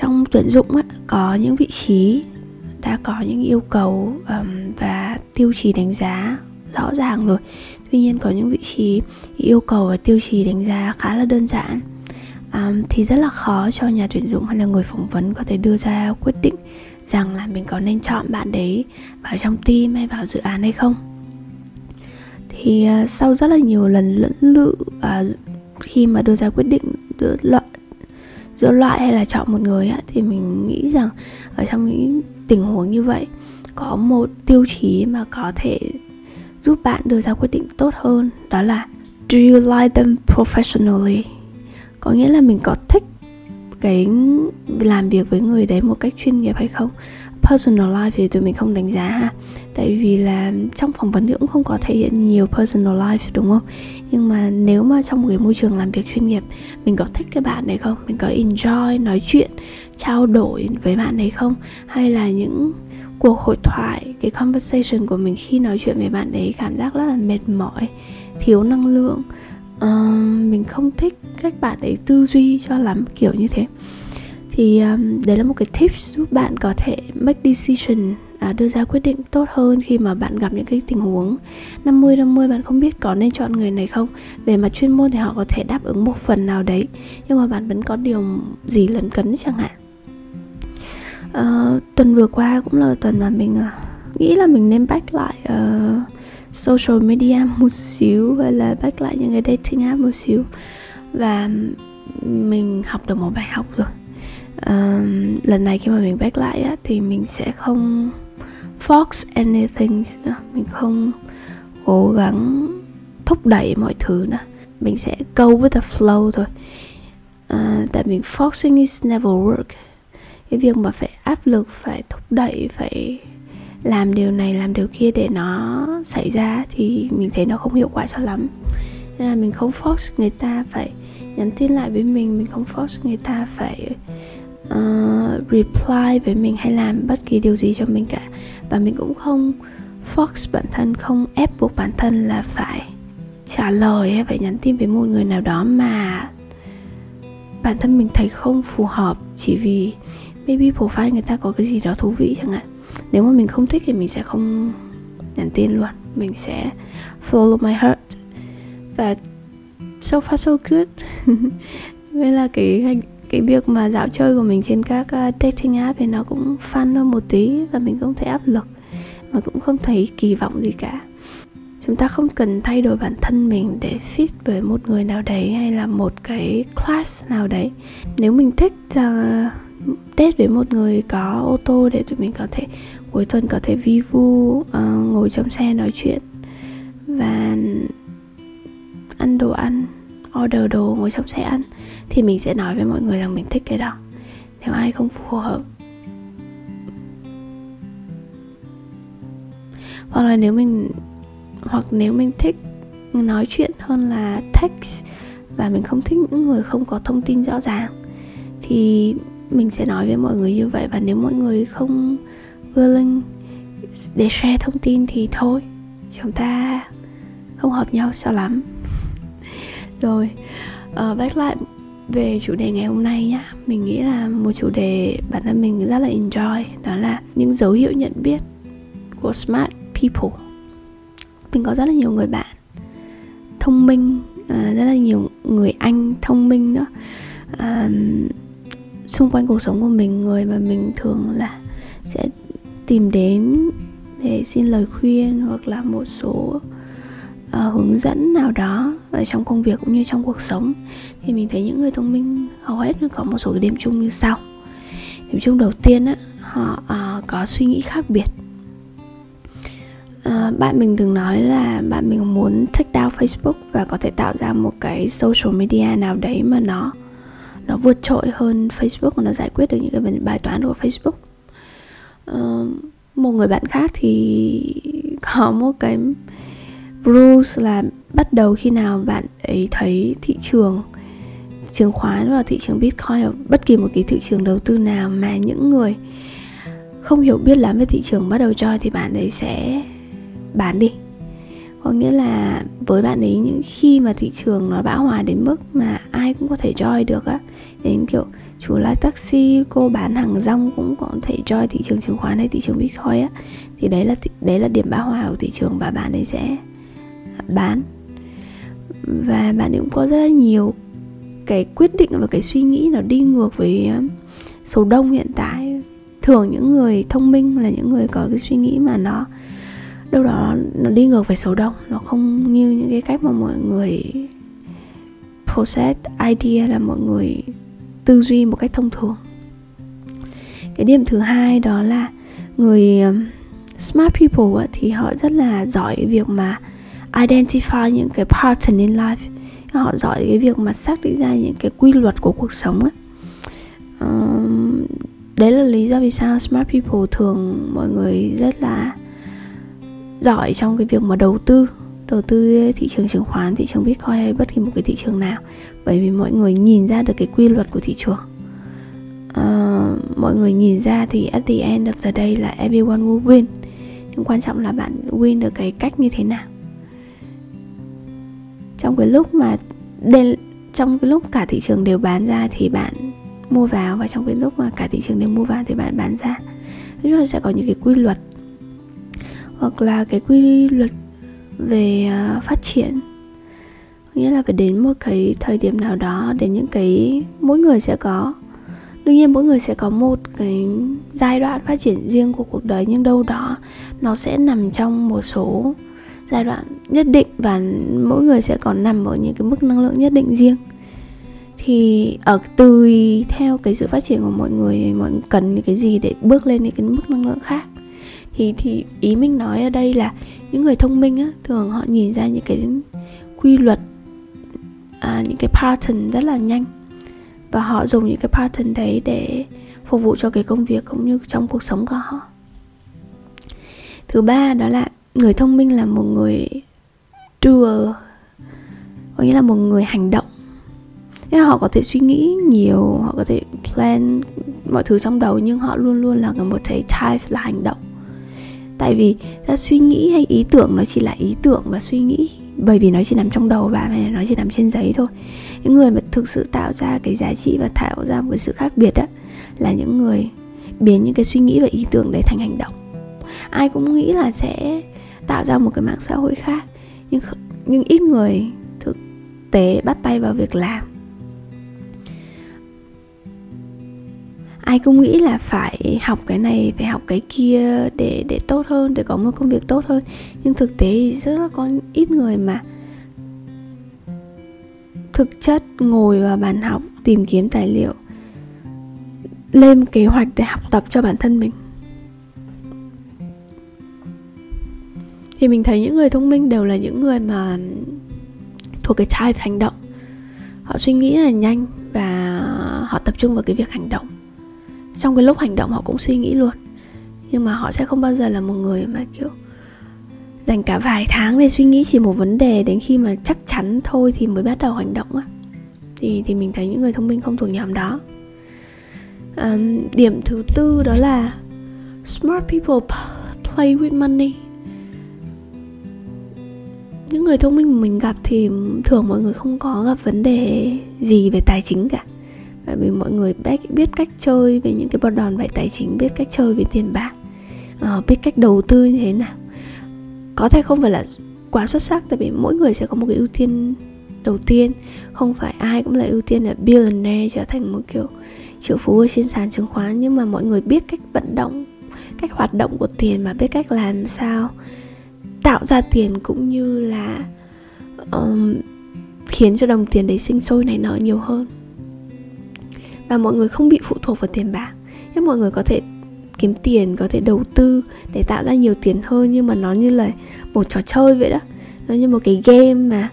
trong tuyển dụng á, có những vị trí đã có những yêu cầu um, và tiêu chí đánh giá rõ ràng rồi. Tuy nhiên có những vị trí yêu cầu và tiêu chí đánh giá khá là đơn giản. Um, thì rất là khó cho nhà tuyển dụng hay là người phỏng vấn có thể đưa ra quyết định rằng là mình có nên chọn bạn đấy vào trong team hay vào dự án hay không. Thì uh, sau rất là nhiều lần lẫn lự uh, khi mà đưa ra quyết định đưa giữa loại hay là chọn một người á, thì mình nghĩ rằng ở trong những tình huống như vậy có một tiêu chí mà có thể giúp bạn đưa ra quyết định tốt hơn đó là do you like them professionally? Có nghĩa là mình có thích cái làm việc với người đấy một cách chuyên nghiệp hay không? Personal life thì tụi mình không đánh giá ha tại vì là trong phỏng vấn thì cũng không có thể hiện nhiều personal life đúng không? Nhưng mà nếu mà trong một cái môi trường làm việc chuyên nghiệp mình có thích cái bạn đấy không? Mình có enjoy nói chuyện trao đổi với bạn đấy không? Hay là những cuộc hội thoại cái conversation của mình khi nói chuyện với bạn đấy cảm giác rất là mệt mỏi thiếu năng lượng uh, mình không thích cách bạn ấy tư duy cho lắm kiểu như thế. Thì um, đấy là một cái tips giúp bạn có thể make decision à, đưa ra quyết định tốt hơn khi mà bạn gặp những cái tình huống. 50 50 bạn không biết có nên chọn người này không? Về mặt chuyên môn thì họ có thể đáp ứng một phần nào đấy nhưng mà bạn vẫn có điều gì lấn cấn chẳng hạn. À, tuần vừa qua cũng là tuần mà mình uh, nghĩ là mình nên back lại uh, social media một xíu hay là back lại những cái dating app một xíu. Và mình học được một bài học rồi. Uh, lần này khi mà mình back lại á, thì mình sẽ không force anything. Nữa mình không cố gắng thúc đẩy mọi thứ nữa. Mình sẽ go with the flow thôi. Uh, tại vì forcing is never work. Cái việc mà phải áp lực phải thúc đẩy phải làm điều này làm điều kia để nó xảy ra thì mình thấy nó không hiệu quả cho lắm. Nên là mình không force người ta phải nhắn tin lại với mình mình không force người ta phải uh, reply với mình hay làm bất kỳ điều gì cho mình cả. Và mình cũng không force bản thân không ép buộc bản thân là phải trả lời hay phải nhắn tin với một người nào đó mà bản thân mình thấy không phù hợp. Chỉ vì maybe profile người ta có cái gì đó thú vị chẳng hạn. Nếu mà mình không thích thì mình sẽ không nhắn tin luôn. Mình sẽ follow my heart. Và so far so good. Với là cái hành cái việc mà dạo chơi của mình trên các ờ, dating app thì nó cũng fun hơn một tí và mình không thấy áp lực mà cũng không thấy kỳ vọng gì cả. Chúng ta không cần thay đổi bản thân mình để fit với một người nào đấy hay là một cái class nào đấy. Nếu mình thích uh, date với một người có ô tô để tụi mình có thể cuối tuần có thể vi vu uh, ngồi trong xe nói chuyện và ăn đồ ăn order đồ, ngồi trong xe ăn, thì mình sẽ nói với mọi người rằng mình thích cái đó. Nếu ai không phù hợp. Hoặc là nếu mình, hoặc nếu mình thích nói chuyện hơn là text và mình không thích những người không có thông tin rõ ràng, thì mình sẽ nói với mọi người như vậy. Và nếu mọi người không willing để share thông tin thì thôi, chúng ta không hợp nhau cho lắm rồi ờ, uh, back lại về chủ đề ngày hôm nay nhá. Mình nghĩ là một chủ đề bản thân mình rất là enjoy đó là những dấu hiệu nhận biết của smart people. Mình có rất là nhiều người bạn thông minh uh, rất là nhiều người anh thông minh nữa. Uh, xung quanh cuộc sống của mình người mà mình thường là sẽ tìm đến để xin lời khuyên hoặc là một số uh, hướng dẫn nào đó ở trong công việc cũng như trong cuộc sống thì mình thấy những người thông minh hầu hết có một số cái điểm chung như sau. Điểm chung đầu tiên á họ uh, có suy nghĩ khác biệt. Uh, bạn mình từng nói là bạn mình muốn take down Facebook và có thể tạo ra một cái social media nào đấy mà nó nó vượt trội hơn Facebook và nó giải quyết được những cái bài toán của Facebook. Uh, một người bạn khác thì có một cái rules là bắt đầu khi nào bạn ấy thấy thị trường chứng khoán và thị trường bitcoin ở bất kỳ một cái thị trường đầu tư nào mà những người không hiểu biết lắm về thị trường bắt đầu cho thì bạn ấy sẽ bán đi. Có nghĩa là với bạn ấy, những khi mà thị trường nó bão hòa đến mức mà ai cũng có thể join được á, đến kiểu chủ lái taxi, cô bán hàng rong cũng có thể join thị trường chứng khoán hay thị trường bitcoin á, thì đấy là đấy là điểm bão hòa của thị trường và bạn ấy sẽ bán. Và bạn ấy cũng có rất là nhiều cái quyết định và cái suy nghĩ nó đi ngược với um, số đông hiện tại. Thường những người thông minh là những người có cái suy nghĩ mà nó, đâu đó nó đi ngược với số đông, nó không như những cái cách mà mọi người process idea là mọi người tư duy một cách thông thường. Cái điểm thứ hai đó là người um, smart people thì họ rất là giỏi việc mà identify những cái pattern in life. Họ giỏi cái việc mà xác định ra những cái quy luật của cuộc sống ấy. um, đấy là lý do vì sao smart people thường mọi người rất là giỏi trong cái việc mà đầu tư đầu tư thị trường chứng khoán thị trường bitcoin hay bất kỳ một cái thị trường nào. Bởi vì mọi người nhìn ra được cái quy luật của thị trường. Uh, mọi người nhìn ra thì at the end of the day là everyone will win. Nhưng quan trọng là bạn win được cái cách như thế nào trong cái lúc mà đen, trong cái lúc cả thị trường đều bán ra thì bạn mua vào và trong cái lúc mà cả thị trường đều mua vào thì bạn bán ra. Nói chung là sẽ có những cái quy luật. Hoặc là cái quy luật về uh, phát triển. Nghĩa là phải đến một cái thời điểm nào đó đến những cái mỗi người sẽ có đương nhiên mỗi người sẽ có một cái giai đoạn phát triển riêng của cuộc đời nhưng đâu đó nó sẽ nằm trong một số giai đoạn nhất định và mỗi người sẽ còn nằm ở những cái mức năng lượng nhất định riêng. Thì ở tùy theo cái sự phát triển của mọi người mọi người cần những cái gì để bước lên những cái mức năng lượng khác. Thì thì ý mình nói ở đây là những người thông minh á thường họ nhìn ra những cái quy luật à, những cái pattern rất là nhanh. Và họ dùng những cái pattern đấy để phục vụ cho cái công việc cũng như trong cuộc sống của họ. Thứ ba đó là người thông minh là một người doer, có nghĩa là một người hành động. Thế họ có thể suy nghĩ nhiều, họ có thể plan mọi thứ trong đầu, nhưng họ luôn luôn là một cái type, là hành động. Tại vì ta suy nghĩ hay ý tưởng nó chỉ là ý tưởng và suy nghĩ, bởi vì nó chỉ nằm trong đầu bạn hay nó chỉ nằm trên giấy thôi. Những người mà thực sự tạo ra cái giá trị và tạo ra một cái sự khác biệt á, là những người biến những cái suy nghĩ và ý tưởng đấy thành hành động. Ai cũng nghĩ là sẽ tạo ra một cái mạng xã hội khác. Nhưng nhưng ít người thực tế bắt tay vào việc làm. Ai cũng nghĩ là phải học cái này, phải học cái kia để để tốt hơn, để có một công việc tốt hơn. Nhưng thực tế thì rất là có ít người mà thực chất ngồi vào bàn học, tìm kiếm tài liệu, lên kế hoạch để học tập cho bản thân mình. Thì mình thấy những người thông minh đều là những người mà thuộc cái type hành động. Họ suy nghĩ là nhanh và họ tập trung vào cái việc hành động. Trong cái lúc hành động họ cũng suy nghĩ luôn. Nhưng mà họ sẽ không bao giờ là một người mà kiểu dành cả vài tháng để suy nghĩ chỉ một vấn đề đến khi mà chắc chắn thôi thì mới bắt đầu hành động á. Thì thì mình thấy những người thông minh không thuộc nhóm đó. Um, điểm thứ tư đó là smart people play with money những người thông minh mà mình gặp thì thường mọi người không có gặp vấn đề gì về tài chính cả. Bởi vì mọi người biết cách chơi về những cái bọt đòn bẩy tài chính, biết cách chơi về tiền bạc ờ, biết cách đầu tư như thế nào. Có thể không phải là quá xuất sắc, tại vì mỗi người sẽ có một cái ưu tiên đầu tiên. Không phải ai cũng là ưu tiên là billionaire trở thành một kiểu triệu phú ở trên sàn chứng khoán. Nhưng mà mọi người biết cách vận động, cách hoạt động của tiền mà biết cách làm sao tạo ra tiền cũng như là um, khiến cho đồng tiền đấy sinh sôi này nở nhiều hơn. Và mọi người không bị phụ thuộc vào tiền bạc. Nhưng mọi người có thể kiếm tiền có thể đầu tư để tạo ra nhiều tiền hơn nhưng mà nó như là một trò chơi vậy đó. Nó như một cái game mà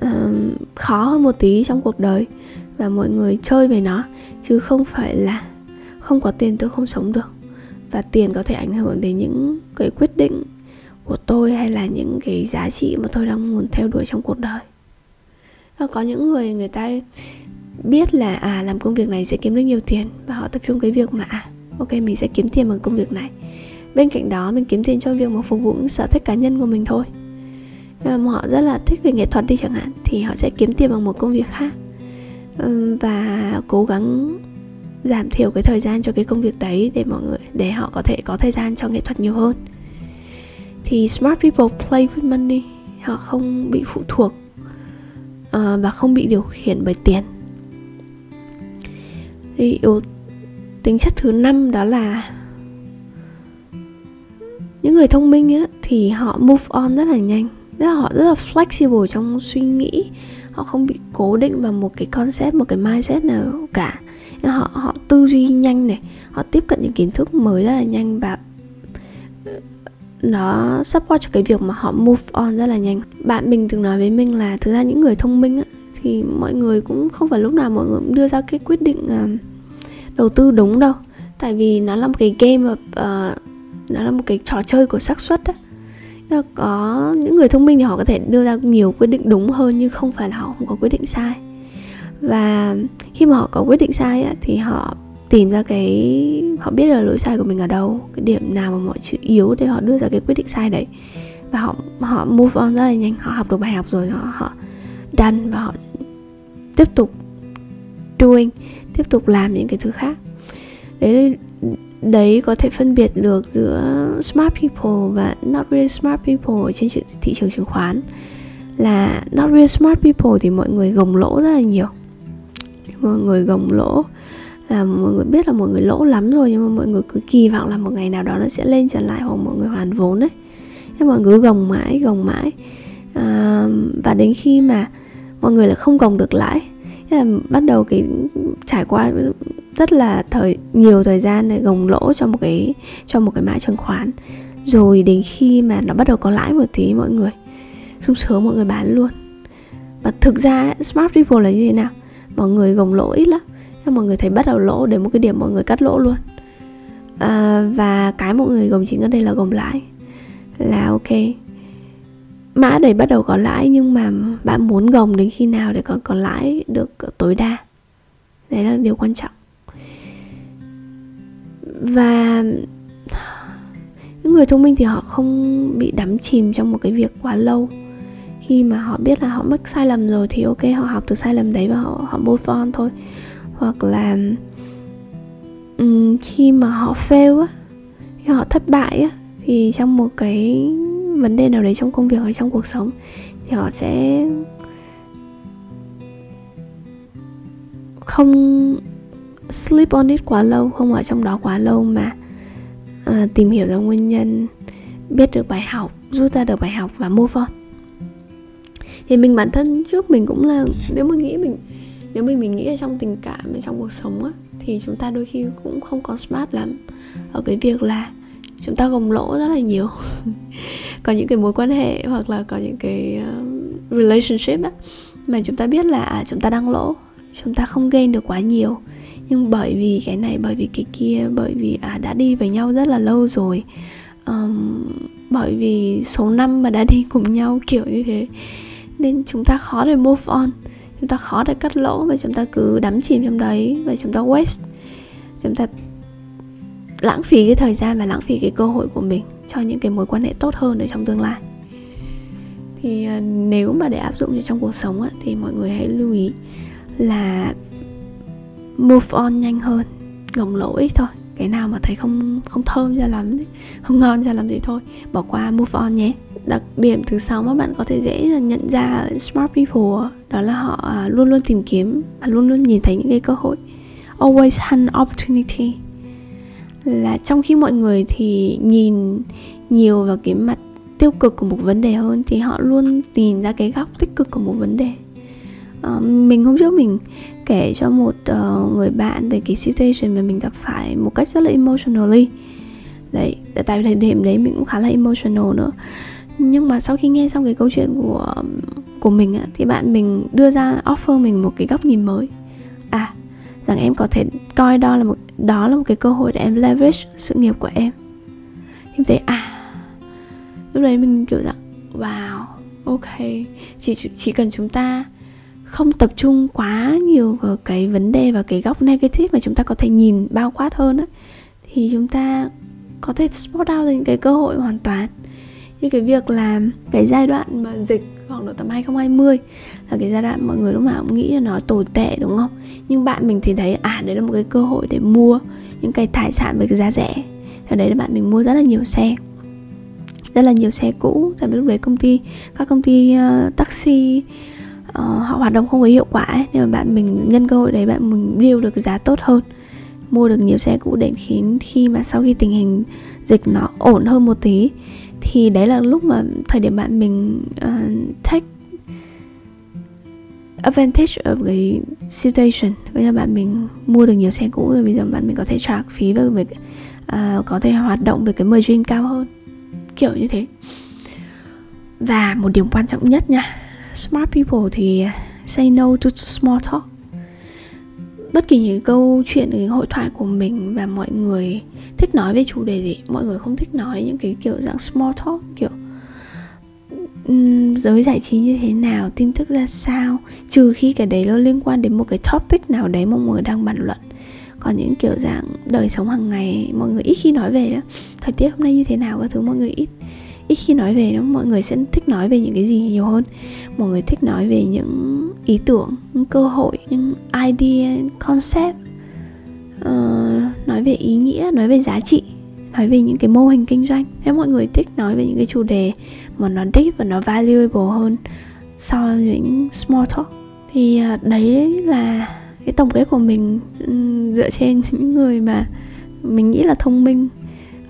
um, khó hơn một tí trong cuộc đời. Và mọi người chơi về nó chứ không phải là không có tiền tôi không sống được. Và tiền có thể ảnh hưởng đến những cái quyết định của tôi hay là những cái giá trị mà tôi đang muốn theo đuổi trong cuộc đời? Và có những người người ta biết là à làm công việc này sẽ kiếm được nhiều tiền và họ tập trung cái việc mà à ok, mình sẽ kiếm tiền bằng công việc này. Bên cạnh đó, mình kiếm tiền cho việc mà phục vụ những sở thích cá nhân của mình thôi. Mà họ rất là thích về nghệ thuật đi chẳng hạn, thì họ sẽ kiếm tiền bằng một công việc khác. Và cố gắng giảm thiểu cái thời gian cho cái công việc đấy để mọi người, để họ có thể có thời gian cho nghệ thuật nhiều hơn thì smart people play with money. Họ không bị phụ thuộc uh, và không bị điều khiển bởi tiền. Thì yếu tính chất thứ năm đó là những người thông minh á, thì họ move on rất là nhanh. Rất là họ rất là flexible trong suy nghĩ. Họ không bị cố định vào một cái concept một cái mindset nào cả. Họ họ tư duy nhanh này họ tiếp cận những kiến thức mới rất là nhanh và nó support cho cái việc mà họ move on rất là nhanh. Bạn mình từng nói với mình là thực ra những người thông minh á, thì mọi người cũng không phải lúc nào mọi người cũng đưa ra cái quyết định uh, đầu tư đúng đâu. Tại vì nó là một cái game uh, nó là một cái trò chơi của xác suất á. Có những người thông minh thì họ có thể đưa ra nhiều quyết định đúng hơn nhưng không phải là họ không có quyết định sai. Và khi mà họ có quyết định sai á, thì họ tìm ra cái, họ biết là lỗi sai của mình ở đâu, cái điểm nào mà mọi chữ yếu để họ đưa ra cái quyết định sai đấy. Và họ họ move on rất là nhanh, họ học được bài học rồi, họ họ done và họ tiếp tục doing, tiếp tục làm những cái thứ khác. Đấy đấy có thể phân biệt được giữa smart people và not really smart people ở trên thị trường chứng khoán. Là not really smart people thì mọi người gồng lỗ rất là nhiều. Mọi người gồng lỗ là mọi người biết là mọi người lỗ lắm rồi nhưng mà mọi người cứ kỳ vọng là một ngày nào đó nó sẽ lên trở lại hoặc mọi người hoàn vốn đấy. Thế mọi người gồng mãi gồng mãi. À, và đến khi mà mọi người là không gồng được lãi là bắt đầu cái trải qua rất là thời nhiều thời gian để gồng lỗ cho một cái cho một cái mã chứng khoán. Rồi đến khi mà nó bắt đầu có lãi một tí mọi người sung sướng mọi người bán luôn. Và thực ra smart people là như thế nào? Mọi người gồng lỗ ít lắm nhưng mọi người thấy bắt đầu lỗ đến một cái điểm mọi người cắt lỗ luôn. À, và cái mọi người gồng chính ở đây là gồng lãi. Là ok. Mã để bắt đầu có lãi nhưng mà bạn muốn gồng đến khi nào để còn có lãi được tối đa? Đấy là điều quan trọng. Và những người thông minh thì họ không bị đắm chìm trong một cái việc quá lâu. Khi mà họ biết là họ mắc sai lầm rồi thì ok họ học từ sai lầm đấy và họ họ move on thôi hoặc là um, khi mà họ fail á khi họ thất bại á thì trong một cái vấn đề nào đấy trong công việc hay trong cuộc sống thì họ sẽ không sleep on it quá lâu không ở trong đó quá lâu mà à, tìm hiểu ra nguyên nhân biết được bài học rút ra được bài học và move on. Thì mình bản thân trước mình cũng là nếu mà nghĩ mình nếu mình mình nghĩ ở trong tình cảm ở trong cuộc sống á thì chúng ta đôi khi cũng không có smart lắm. Ở cái việc là chúng ta gồng lỗ rất là nhiều. Có những cái mối quan hệ hoặc là có những cái relationship á mà chúng ta biết là à, chúng ta đang lỗ chúng ta không gain được quá nhiều. Nhưng bởi vì cái này bởi vì cái kia bởi vì à đã đi với nhau rất là lâu rồi um, bởi vì số năm mà đã đi cùng nhau kiểu như thế nên chúng ta khó để move on chúng ta khó để cắt lỗ và chúng ta cứ đắm chìm trong đấy và chúng ta waste. Chúng ta lãng phí cái thời gian và lãng phí cái cơ hội của mình cho những cái mối quan hệ tốt hơn ở trong tương lai. Thì ờ, nếu mà để áp dụng cho trong cuộc sống á, thì mọi người hãy lưu ý là move on nhanh hơn gồng lỗ ít thôi. Cái nào mà thấy không không thơm ra lắm không ngon ra lắm thì thôi bỏ qua move on nhé đặc điểm thứ sáu mà bạn có thể dễ nhận ra ở smart people đó là họ à, luôn luôn tìm kiếm và luôn luôn nhìn thấy những cái cơ hội. Always hunt opportunity. Là trong khi mọi người thì nhìn nhiều vào cái mặt tiêu cực của một vấn đề hơn thì họ luôn tìm ra cái góc tích cực của một vấn đề. À, mình hôm trước mình kể cho một uh, người bạn về cái situation mà mình gặp phải một cách rất là emotionally. Đấy tại vì thời điểm đấy mình cũng khá là emotional nữa nhưng mà sau khi nghe xong cái câu chuyện của của mình á, thì bạn mình đưa ra offer mình một cái góc nhìn mới. À rằng em có thể coi đó là một đó là một cái cơ hội để em leverage sự nghiệp của em. Em thấy à lúc đấy mình kiểu rằng wow ok. Chỉ chỉ cần chúng ta không tập trung quá nhiều vào cái vấn đề và cái góc negative mà chúng ta có thể nhìn bao quát hơn á thì chúng ta có thể spot out những cái cơ hội hoàn toàn như cái việc là cái giai đoạn mà dịch khoảng độ tầm 2020 là cái giai đoạn mọi người lúc nào cũng nghĩ là nó tồi tệ đúng không? Nhưng bạn mình thì thấy à đấy là một cái cơ hội để mua những cái tài sản với cái giá rẻ. Ở đấy là bạn mình mua rất là nhiều xe rất là nhiều xe cũ. Tại vì lúc đấy công ty các công ty uh, taxi uh, họ hoạt động không có hiệu quả ấy, nhưng mà bạn mình nhân cơ hội đấy bạn mình điều được giá tốt hơn mua được nhiều xe cũ đến khiến khi mà sau khi tình hình dịch nó ổn hơn một tí thì đấy là lúc mà thời điểm bạn mình uh, take advantage of cái situation. Bây giờ bạn mình mua được nhiều xe cũ rồi bây giờ bạn mình có thể trả phí và việc uh, có thể hoạt động với cái margin cao hơn. Kiểu như thế. Và một điểm quan trọng nhất nha smart people thì say no to small talk bất kỳ những câu chuyện những hội thoại của mình và mọi người thích nói về chủ đề gì mọi người không thích nói những cái kiểu dạng small talk kiểu um, giới giải trí như thế nào tin tức ra sao trừ khi cái đấy nó liên quan đến một cái topic nào đấy mọi người đang bàn luận. Còn những kiểu dạng đời sống hàng ngày mọi người ít khi nói về đó thời tiết hôm nay như thế nào các thứ mọi người ít ít khi nói về đó mọi người sẽ thích nói về những cái gì nhiều hơn. Mọi người thích nói về những ý tưởng những cơ hội những idea concept uh, nói về ý nghĩa nói về giá trị nói về những cái mô hình kinh doanh. Nếu mọi người thích nói về những cái chủ đề mà nó deep và nó valuable hơn so với những small talk. Thì uh, đấy là cái tổng kết của mình ừ, dựa trên những người mà mình nghĩ là thông minh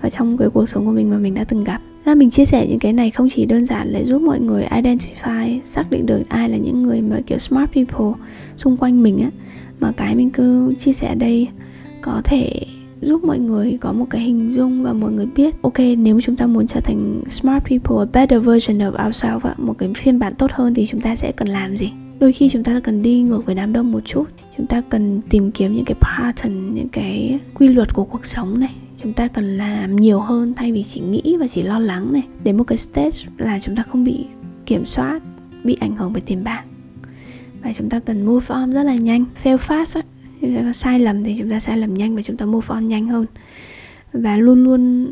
ở trong cái cuộc sống của mình mà mình đã từng gặp ra mình chia sẻ những cái này không chỉ đơn giản để giúp mọi người identify, xác định được ai là những người mà, kiểu, smart people xung quanh mình á. Mà cái mình cứ chia sẻ đây có thể giúp mọi người có một cái hình dung và mọi người biết, ok, nếu chúng ta muốn trở thành smart people, a better version of ourselves một cái phiên bản tốt hơn thì chúng ta sẽ cần làm gì? Đôi khi chúng ta cần đi ngược với đám đông một chút. Chúng ta cần tìm kiếm những cái pattern, những cái quy luật của cuộc sống này chúng ta cần làm nhiều hơn thay vì chỉ nghĩ và chỉ lo lắng này. Đến một cái stage là chúng ta không bị kiểm soát, bị ảnh hưởng bởi tiền bạc. Và chúng ta cần move on rất là nhanh. Fail fast á sai lầm thì chúng ta sai lầm nhanh và chúng ta move on nhanh hơn. Và luôn luôn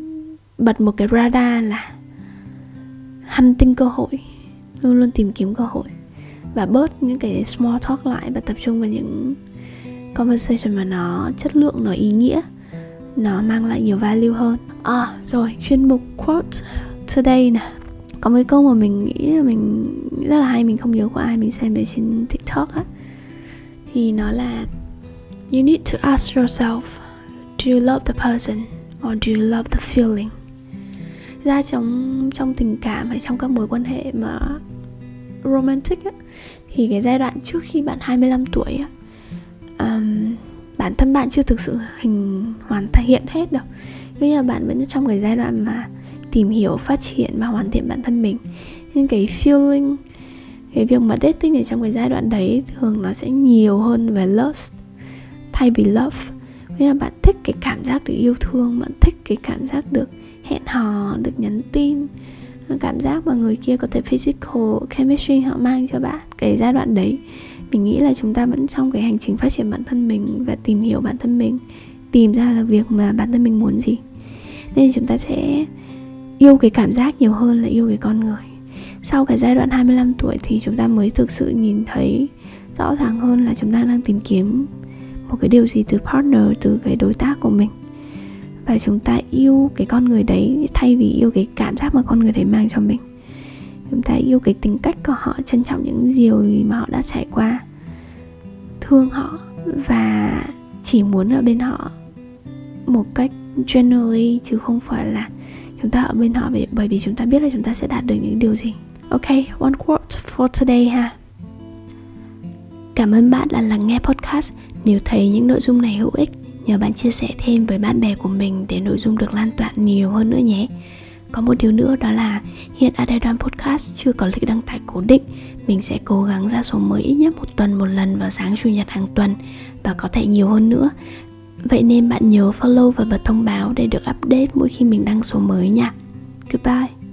bật một cái radar là hunting cơ hội, luôn luôn tìm kiếm cơ hội. Và bớt những cái small talk lại và tập trung vào những conversation mà nó chất lượng, nó ý nghĩa nó mang lại nhiều value hơn. À rồi, chuyên mục quote today nè. Có mấy câu mà mình nghĩ là mình rất là hay, mình không nhớ của ai, mình xem về trên tiktok á. Thì nó là, you need to ask yourself, do you love the person or do you love the feeling? Ra trong trong tình cảm hay trong các mối quan hệ mà romantic á, thì cái giai đoạn trước khi bạn 25 tuổi á bản thân bạn chưa thực sự hình hoàn hiện hết đâu. Bây giờ bạn vẫn trong cái giai đoạn mà tìm hiểu, phát triển và hoàn thiện bản thân mình. Nhưng cái feeling, cái việc mà dating ở trong cái giai đoạn đấy thường nó sẽ nhiều hơn về lust thay vì love. Bây giờ bạn thích cái cảm giác được yêu thương, bạn thích cái cảm giác được hẹn hò, được nhắn tin Cảm giác mà người kia có thể physical chemistry họ mang cho bạn Cái giai đoạn đấy mình nghĩ là chúng ta vẫn trong cái hành trình phát triển bản thân mình và tìm hiểu bản thân mình, tìm ra là việc mà bản thân mình muốn gì. Nên chúng ta sẽ yêu cái cảm giác nhiều hơn là yêu cái con người. Sau cái giai đoạn 25 tuổi thì chúng ta mới thực sự nhìn thấy rõ ràng hơn là chúng ta đang tìm kiếm một cái điều gì từ partner, từ cái đối tác của mình. Và chúng ta yêu cái con người đấy thay vì yêu cái cảm giác mà con người đấy mang cho mình chúng ta yêu cái tính cách của họ, trân trọng những điều mà họ đã trải qua, thương họ và chỉ muốn ở bên họ một cách generally chứ không phải là chúng ta ở bên họ bởi vì chúng ta biết là chúng ta sẽ đạt được những điều gì. Ok, one quote for today ha. Cảm ơn bạn đã lắng nghe podcast. Nếu thấy những nội dung này hữu ích, nhờ bạn chia sẻ thêm với bạn bè của mình để nội dung được lan tỏa nhiều hơn nữa nhé có một điều nữa đó là hiện Adedan Podcast chưa có lịch đăng tải cố định, Mình sẽ cố gắng ra số mới ít nhất một tuần một lần vào sáng chủ nhật hàng tuần Và có thể nhiều hơn nữa. Vậy nên bạn nhớ follow và bật thông báo để được update mỗi khi mình đăng số mới nha. Goodbye.